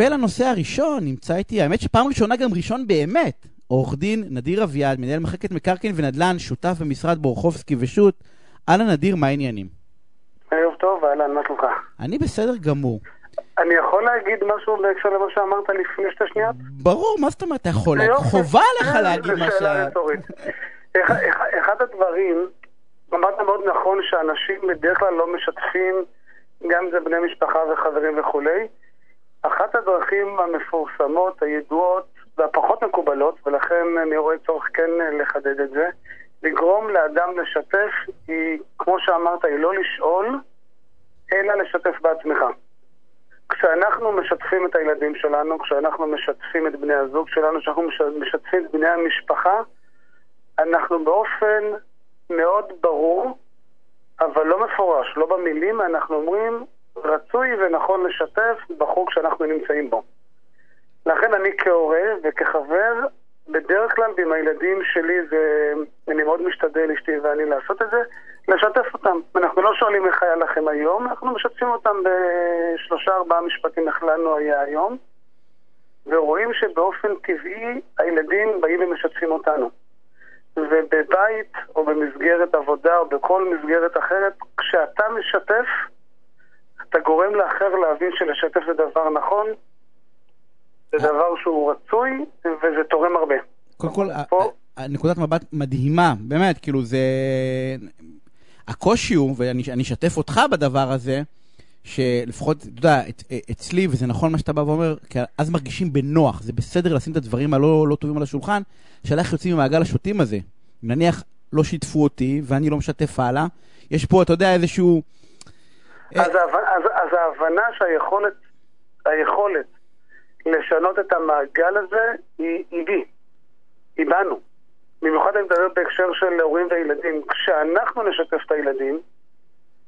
ולנושא הראשון נמצא איתי, האמת שפעם ראשונה גם ראשון באמת, עורך דין נדיר אביעד, מנהל מחלקת מקרקעין ונדל"ן, שותף במשרד בורחובסקי ושות'. אהלן נדיר, מה העניינים? ערב טוב, אהלן, מה שלומך? אני בסדר גמור. אני יכול להגיד משהו בהקשר למה שאמרת לפני שתי שניות? ברור, מה זאת אומרת אתה יכול? חובה עליך להגיד מה ש... אחד הדברים, אמרת מאוד נכון שאנשים בדרך כלל לא משתפים, גם אם זה בני משפחה וחברים וכולי. הדרכים המפורסמות, הידועות והפחות מקובלות, ולכן אני רואה צורך כן לחדד את זה, לגרום לאדם לשתף היא, כמו שאמרת, היא לא לשאול, אלא לשתף בעצמך. כשאנחנו משתפים את הילדים שלנו, כשאנחנו משתפים את בני הזוג שלנו, כשאנחנו משתפים את בני המשפחה, אנחנו באופן מאוד ברור, אבל לא מפורש, לא במילים, אנחנו אומרים, רצוי ונכון לשתף בחוג שאנחנו נמצאים בו. לכן אני כהורה וכחבר, בדרך כלל עם הילדים שלי, זה, אני מאוד משתדל, אשתי ואני, לעשות את זה, לשתף אותם. אנחנו לא שואלים איך היה לכם היום, אנחנו משתפים אותם בשלושה ארבעה משפטים איך לנו היה היום, ורואים שבאופן טבעי הילדים באים ומשתפים אותנו. ובבית או במסגרת עבודה או בכל מסגרת אחרת, כשאתה משתף, אתה גורם לאחר להבין שלשתף זה דבר נכון, זה דבר שהוא רצוי וזה תורם הרבה. קודם כל, נקודת מבט מדהימה, באמת, כאילו זה... הקושי הוא, ואני אשתף אותך בדבר הזה, שלפחות, אתה יודע, אצלי, וזה נכון מה שאתה בא ואומר, כי אז מרגישים בנוח, זה בסדר לשים את הדברים הלא לא טובים על השולחן, שאלה איך יוצאים ממעגל השוטים הזה. נניח לא שיתפו אותי, ואני לא משתף הלאה, יש פה, אתה יודע, איזשהו... אז, אז, אז ההבנה שהיכולת, היכולת לשנות את המעגל הזה היא, היא בי, היא בנו. במיוחד אני מדבר בהקשר של הורים וילדים. כשאנחנו נשתף את הילדים,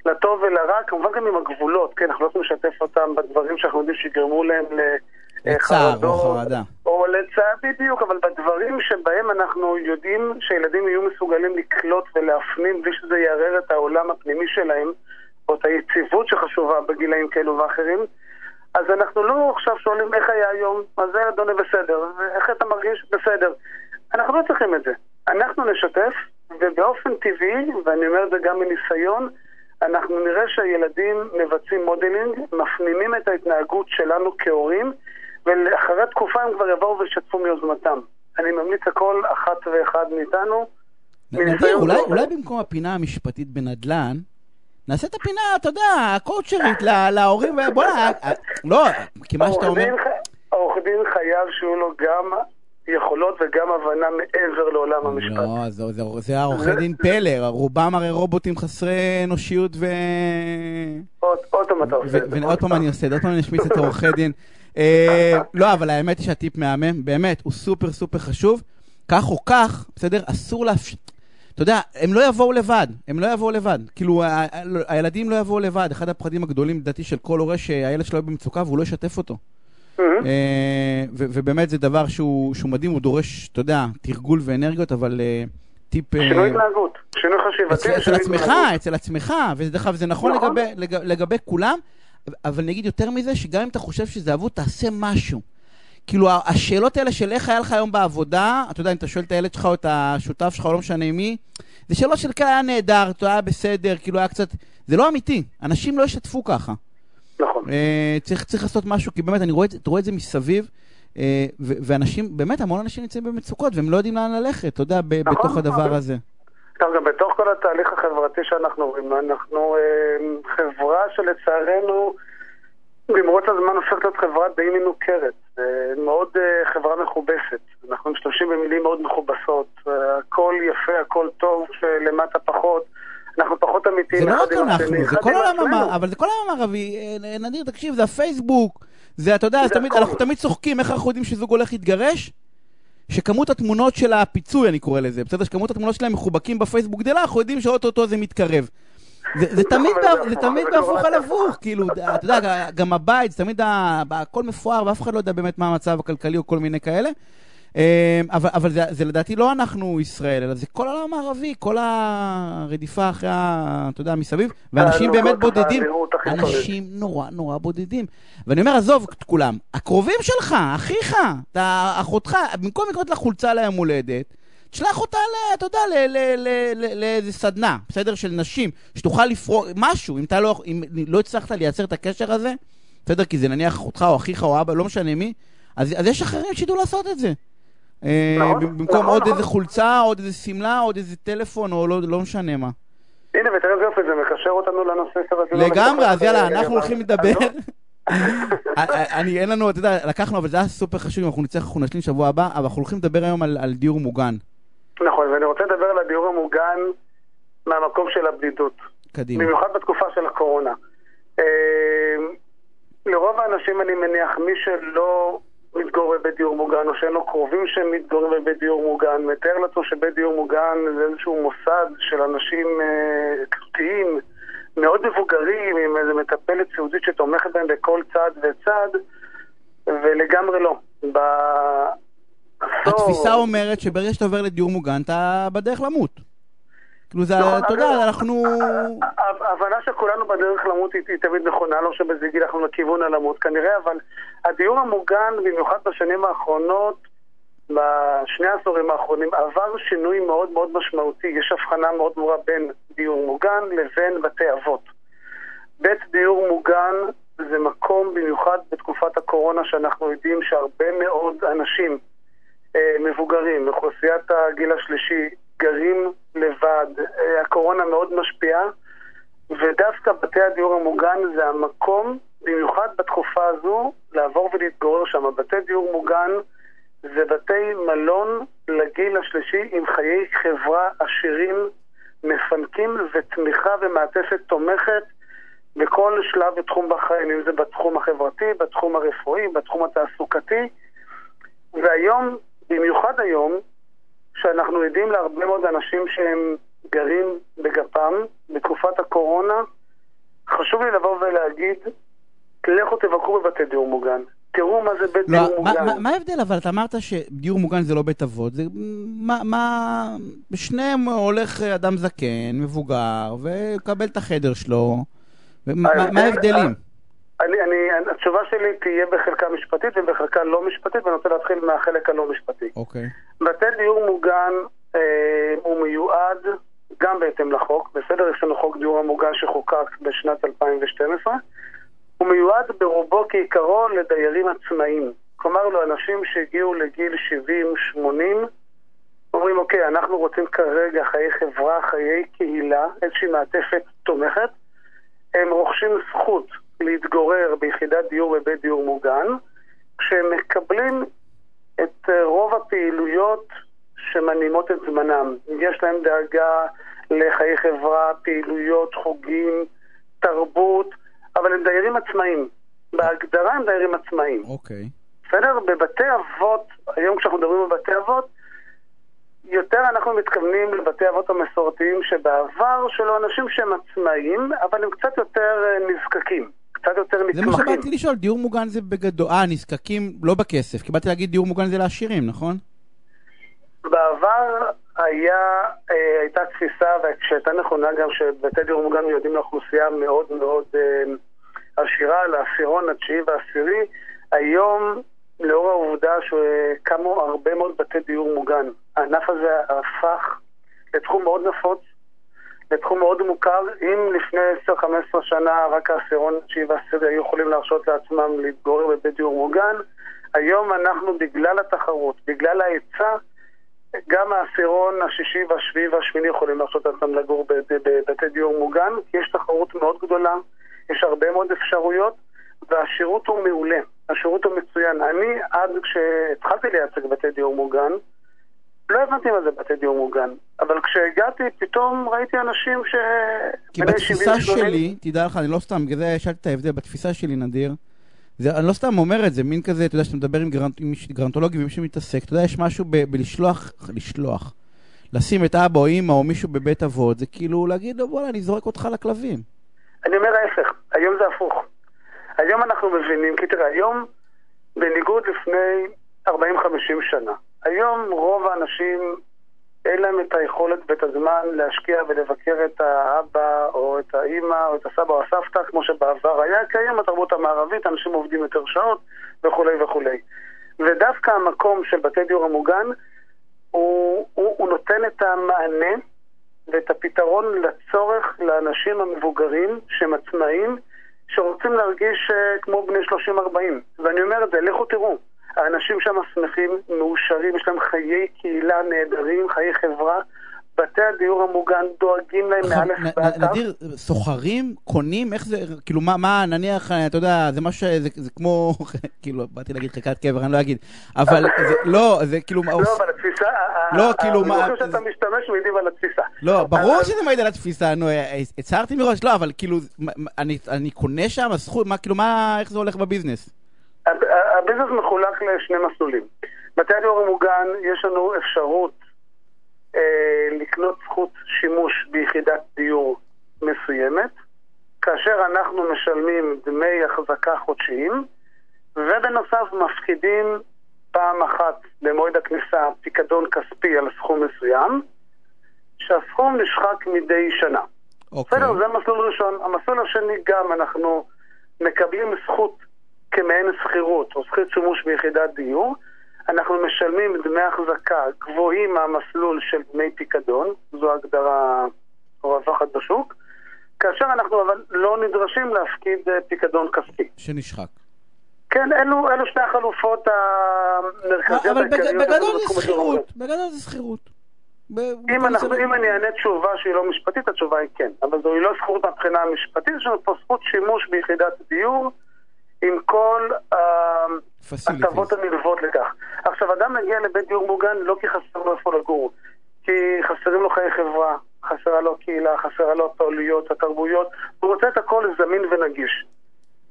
לטוב ולרע, כמובן גם עם הגבולות, כן, אנחנו לא יכולים לשתף אותם בדברים שאנחנו יודעים שיגרמו להם לחרדות. או חרדה. או לצער, בדיוק, אבל בדברים שבהם אנחנו יודעים שילדים יהיו מסוגלים לקלוט ולהפנים בלי שזה יערער את העולם הפנימי שלהם, או את היציבות שחשובה בגילאים כאלו ואחרים, אז אנחנו לא עכשיו שואלים איך היה היום, אז זה אדוני בסדר, איך אתה מרגיש? בסדר. אנחנו לא צריכים את זה. אנחנו נשתף, ובאופן טבעי, ואני אומר את זה גם מניסיון, אנחנו נראה שהילדים מבצעים modeling, מפנימים את ההתנהגות שלנו כהורים, ואחרי תקופה הם כבר יבואו וישתפו מיוזמתם. אני ממליץ לכל אחת ואחד מאיתנו. נדיר, אולי, אולי במקום הפינה המשפטית בנדל"ן, נעשה את הפינה, אתה יודע, הקואוצ'רית להורים, בוא'נה, לא, כי מה שאתה אומר... עורך דין חייב שיהיו לו גם יכולות וגם הבנה מעבר לעולם המשפט. לא, זה, זה, זה העורכי דין פלר, רובם הרי רובוטים חסרי אנושיות ו... עוד פעם אתה עושה את זה. ועוד פעם אני עושה את זה, עוד פעם אני אשמיץ את העורכי דין. לא, אבל האמת היא שהטיפ מהמם, באמת, הוא סופר סופר חשוב. כך או כך, בסדר, אסור לאפשר... אתה יודע, הם לא יבואו לבד, הם לא יבואו לבד. כאילו, הילדים לא יבואו לבד. אחד הפחדים הגדולים, לדעתי, של כל הורה, שהילד שלו יהיה במצוקה והוא לא ישתף אותו. אה, ובאמת זה דבר שהוא מדהים, הוא דורש, אתה יודע, תרגול ואנרגיות, אבל אה, טיפ... אה, שינוי התנהגות, שינוי חשיבתי. אצל עצמך, אצל עצמך, ודרך אגב זה נכון, נכון. לגבי כולם, אבל נגיד יותר מזה, שגם אם אתה חושב שזה אבוד, תעשה משהו. כאילו, השאלות האלה של איך היה לך היום בעבודה, אתה יודע, אם אתה שואל את הילד שלך או את השותף שלך, או לא משנה מי, זה שאלות של כאלה היה נהדר, אתה היה בסדר, כאילו היה קצת... זה לא אמיתי, אנשים לא ישתפו ככה. נכון. אה, צריך, צריך לעשות משהו, כי באמת, אני רואה, רואה את זה מסביב, אה, ואנשים, באמת, המון אנשים נמצאים במצוקות, והם לא יודעים לאן ללכת, אתה יודע, נכון, בתוך הדבר אבל... הזה. טוב, גם בתוך כל התהליך החברתי שאנחנו רואים, אנחנו אה, חברה שלצערנו, במרוץ הזמן הופכת להיות חברה די מנוכרת, מאוד אה, חברה מכובסת. אנחנו משתמשים במילים מאוד מכובסות, אה, הכל יפה, הכל טוב, למטה פחות. אנחנו פחות אמיתיים. זה לא רק אנחנו, זה כל העולם המערבי, אבל זה כל העולם המערבי. אה, נדיר, תקשיב, זה הפייסבוק. זה, אתה יודע, תמיד, אנחנו תמיד צוחקים, איך אנחנו יודעים שזוג הולך להתגרש? שכמות התמונות של הפיצוי, אני קורא לזה, בסדר? שכמות התמונות שלהם מחובקים בפייסבוק גדלה, אנחנו יודעים שאו-טו-טו זה מתקרב. זה תמיד, זה תמיד בהפוך על הפוך, כאילו, אתה יודע, גם הבית, זה תמיד הכל מפואר, ואף אחד לא יודע באמת מה המצב הכלכלי או כל מיני כאלה. אה, אבל, אבל זה, זה לדעתי לא אנחנו ישראל, אלא זה כל העולם הערבי, כל הרדיפה אחרי, ה, אתה יודע, מסביב, ואנשים באמת בודדים, אנשים נורא נורא בודדים. ואני אומר, עזוב את כולם, הקרובים שלך, אחיך, אחותך, במקום לקנות לה חולצה ליום הולדת, תשלח אותה, אתה יודע, לאיזה סדנה, בסדר? של נשים, שתוכל לפרוק, משהו, אם, לא, אם לא הצלחת לייצר את הקשר הזה, בסדר? כי זה נניח אחותך או אחיך או אבא, לא משנה מי, אז, אז יש אחרים שידעו לעשות את זה. אה, נכון, במקום נכון, עוד נכון. איזה חולצה, עוד איזה שמלה, עוד איזה טלפון, או לא, לא משנה מה. הנה, ותראה איזה יופי, זה מקשר אותנו לנושא של... לגמרי, אז יאללה, אנחנו הולכים לדבר. אני, אין לנו, אתה יודע, לקחנו, אבל זה היה סופר חשוב, אם אנחנו נצטרך, אנחנו נשלים שבוע הבא, אבל אנחנו הולכים לדבר היום על, על דיור מוגן. נכון, ואני רוצה לדבר על הדיור המוגן מהמקום של הבדידות. קדימה. במיוחד בתקופה של הקורונה. אה, לרוב האנשים, אני מניח, מי שלא מתגורר בבית דיור מוגן, או שאין לו קרובים שמתגוררים בבית דיור מוגן, מתאר לעצמו שבית דיור מוגן זה איזשהו מוסד של אנשים אה, תלותיים, מאוד מבוגרים, עם איזה מטפלת סיעודית שתומכת בהם בכל צעד וצעד, ולגמרי לא. התפיסה אומרת שברגע שאתה עובר לדיור מוגן, אתה בדרך למות. כאילו זה, נכון, אתה יודע, אנחנו... ההבנה שכולנו בדרך למות היא תמיד נכונה, לא שבזה גיל אנחנו לכיוון הלמות כנראה, אבל הדיור המוגן, במיוחד בשנים האחרונות, בשני העשורים האחרונים, עבר שינוי מאוד מאוד משמעותי. יש הבחנה מאוד ברורה בין דיור מוגן לבין בתי אבות. בית דיור מוגן זה מקום, במיוחד בתקופת הקורונה, שאנחנו יודעים שהרבה מאוד אנשים מבוגרים, אוכלוסיית הגיל השלישי, גרים לבד, אה, הקורונה מאוד משפיעה, ודווקא בתי הדיור המוגן זה המקום, במיוחד בתקופה הזו, לעבור ולהתגורר שם. בתי דיור מוגן זה בתי מלון לגיל השלישי עם חיי חברה עשירים, מפנקים ותמיכה ומעטפת תומכת בכל שלב ותחום בחיים, אם זה בתחום החברתי, בתחום הרפואי, בתחום התעסוקתי. והיום, במיוחד היום, שאנחנו עדים להרבה מאוד אנשים שהם גרים בגפם בתקופת הקורונה, חשוב לי לבוא ולהגיד, לכו תבקרו בבתי דיור מוגן. תראו מה זה בית לא, דיור מה, מוגן. מה ההבדל? אבל אתה אמרת שדיור מוגן זה לא בית אבות. זה מה... מה... בשניהם הולך אדם זקן, מבוגר, ומקבל את החדר שלו. ומה, מה ההבדלים? אני, אני, התשובה שלי תהיה בחלקה משפטית ובחלקה לא משפטית, ואני רוצה להתחיל מהחלק הלא משפטי. אוקיי. בתי דיור מוגן אה, הוא מיועד גם בהתאם לחוק, בסדר? יש לנו חוק דיור המוגן שחוקק בשנת 2012. הוא מיועד ברובו כעיקרו לדיירים עצמאיים. כלומר, לאנשים שהגיעו לגיל 70-80, אומרים, אוקיי, אנחנו רוצים כרגע חיי חברה, חיי קהילה, איזושהי מעטפת תומכת. הם רוכשים זכות להתגורר ביחידת דיור בבית דיור מוגן, כשהם מקבלים את אה, רוב הפעילויות שמנעימות את זמנם. יש להם דאגה לחיי חברה, פעילויות, חוגים, תרבות, אבל הם דיירים עצמאיים. בהגדרה הם דיירים עצמאיים. אוקיי. Okay. בסדר? בבתי אבות, היום כשאנחנו מדברים על בתי אבות, יותר אנחנו מתכוונים לבתי אבות המסורתיים שבעבר שלו אנשים שהם עצמאיים, אבל הם קצת יותר אה, נזקקים. קצת יותר נתמכים. זה מה שבאתי לשאול, דיור מוגן זה בגדול, אה, נזקקים לא בכסף, כי באתי להגיד דיור מוגן זה לעשירים, נכון? בעבר היה, אה, הייתה תפיסה, שהייתה נכונה גם שבתי דיור מוגן מיועדים לאוכלוסייה מאוד מאוד אה, עשירה, לעשירון התשיעי והעשירי. היום, לאור העובדה שקמו הרבה מאוד בתי דיור מוגן, הענף הזה הפך לתחום מאוד נפוץ, לתחום מאוד מוכר. אם לפני 10-15 שנה רק העשירון התשיעי והעשירי היו יכולים להרשות לעצמם להתגורר בבית דיור מוגן, היום אנחנו, בגלל התחרות, בגלל ההיצע, גם העשירון השישי והשביעי והשמיני יכולים להרשות לעצמם לגור בבתי דיור מוגן, כי יש תחרות מאוד גדולה, יש הרבה מאוד אפשרויות, והשירות הוא מעולה, השירות הוא מצוין. אני, עד כשהתחלתי לייצג בתי דיור מוגן, לא הבנתי מה זה בתי דיור מוגן, אבל כשהגעתי פתאום ראיתי אנשים ש... כי בתפיסה שלי, תדע לך, אני לא סתם, בגלל זה שאלתי את ההבדל, בתפיסה שלי נדיר, זה, אני לא סתם אומר את זה, מין כזה, אתה יודע, שאתה מדבר עם, גרנט, עם גרנטולוגי ומי שמתעסק, אתה יודע, יש משהו ב, בלשלוח, לשלוח, לשים את אבא או אימא או מישהו בבית אבות, זה כאילו להגיד לו, וואלה, אני זורק אותך לכלבים. אני אומר ההפך, היום זה הפוך. היום אנחנו מבינים, כי תראה, היום, בניגוד לפני 40-50 שנה, היום רוב האנשים אין להם את היכולת ואת הזמן להשקיע ולבקר את האבא או את האימא או את הסבא או הסבתא כמו שבעבר היה, כי היום התרבות המערבית, אנשים עובדים יותר שעות וכולי וכולי. ודווקא המקום של בתי דיור המוגן הוא, הוא, הוא נותן את המענה ואת הפתרון לצורך לאנשים המבוגרים שהם עצמאים שרוצים להרגיש uh, כמו בני 30-40. ואני אומר את זה, לכו תראו. האנשים שם שמחים, מאושרים, יש להם חיי קהילה נהדרים, חיי חברה. בתי הדיור המוגן דואגים להם מאלף ועד תו. נדיר, סוחרים, קונים, איך זה, כאילו מה, מה, נניח, אתה יודע, זה משהו, זה, זה כמו, כאילו, באתי להגיד חלקת קבר, אני לא אגיד, אבל זה, לא, זה כאילו... לא, אבל התפיסה, לא, כאילו, מה... אני חושב שאתה משתמש מעידים על התפיסה. לא, ברור שזה מעיד על התפיסה, נו, הצהרתי מראש, לא, אבל כאילו, אני קונה שם, הזכות, מה, כאילו, מה, איך זה הולך בביזנס? הביזנס מחולק לשני מסלולים. בתי הדיור המוגן, יש לנו אפשרות אה, לקנות זכות שימוש ביחידת דיור מסוימת, כאשר אנחנו משלמים דמי החזקה חודשיים, ובנוסף מפקידים פעם אחת למועד הכניסה פיקדון כספי על סכום מסוים, שהסכום נשחק מדי שנה. אוקיי. בסדר, זה מסלול ראשון. המסלול השני גם אנחנו מקבלים זכות כמעין שכירות או זכות שימוש ביחידת דיור. אנחנו משלמים דמי החזקה גבוהים מהמסלול של דמי פיקדון, זו הגדרה רווחת בשוק, כאשר אנחנו אבל לא נדרשים להפקיד אה, פיקדון כספי. שנשחק. כן, אלו, אלו שתי החלופות המרכזיות אבל בגדול זה שכירות, בגדול זה שכירות. אם, אנחנו, אם אני אענה תשובה שהיא לא משפטית, התשובה היא כן. אבל זוהי לא זכות מבחינה המשפטית, יש לנו פה זכות שימוש ביחידת דיור עם כל ההטבות הנלוות לכך. עכשיו, אדם מגיע לבית דיור מוגן לא כי חסר לו איפה לגור, כי חסרים לו חיי חברה, חסרה לו קהילה, חסרה לו הפעולויות, התרבויות, הוא רוצה את הכל זמין ונגיש.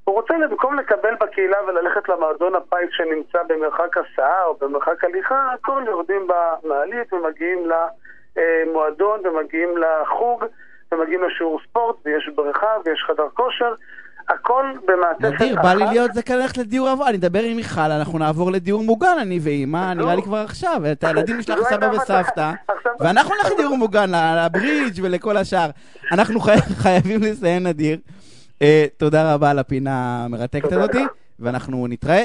הוא רוצה במקום לקבל בקהילה וללכת למועדון הפיס שנמצא במרחק הסעה או במרחק הליכה, הכל יורדים במעלית ומגיעים למועדון ומגיעים לחוג ומגיעים לשיעור ספורט ויש בריכה ויש חדר כושר הכל במעטפת אחת. נדיר, בא לי להיות זה ללכת לדיור עבור, אני אדבר עם מיכל, אנחנו נעבור לדיור מוגן, אני ואימא, נראה לי כבר עכשיו, את הילדים נשלח סבא וסבתא, ואנחנו נלך לדיור מוגן, לברידג' ולכל השאר. אנחנו חייבים לסיים, נדיר. תודה רבה על הפינה המרתקת הזאתי, ואנחנו נתראה.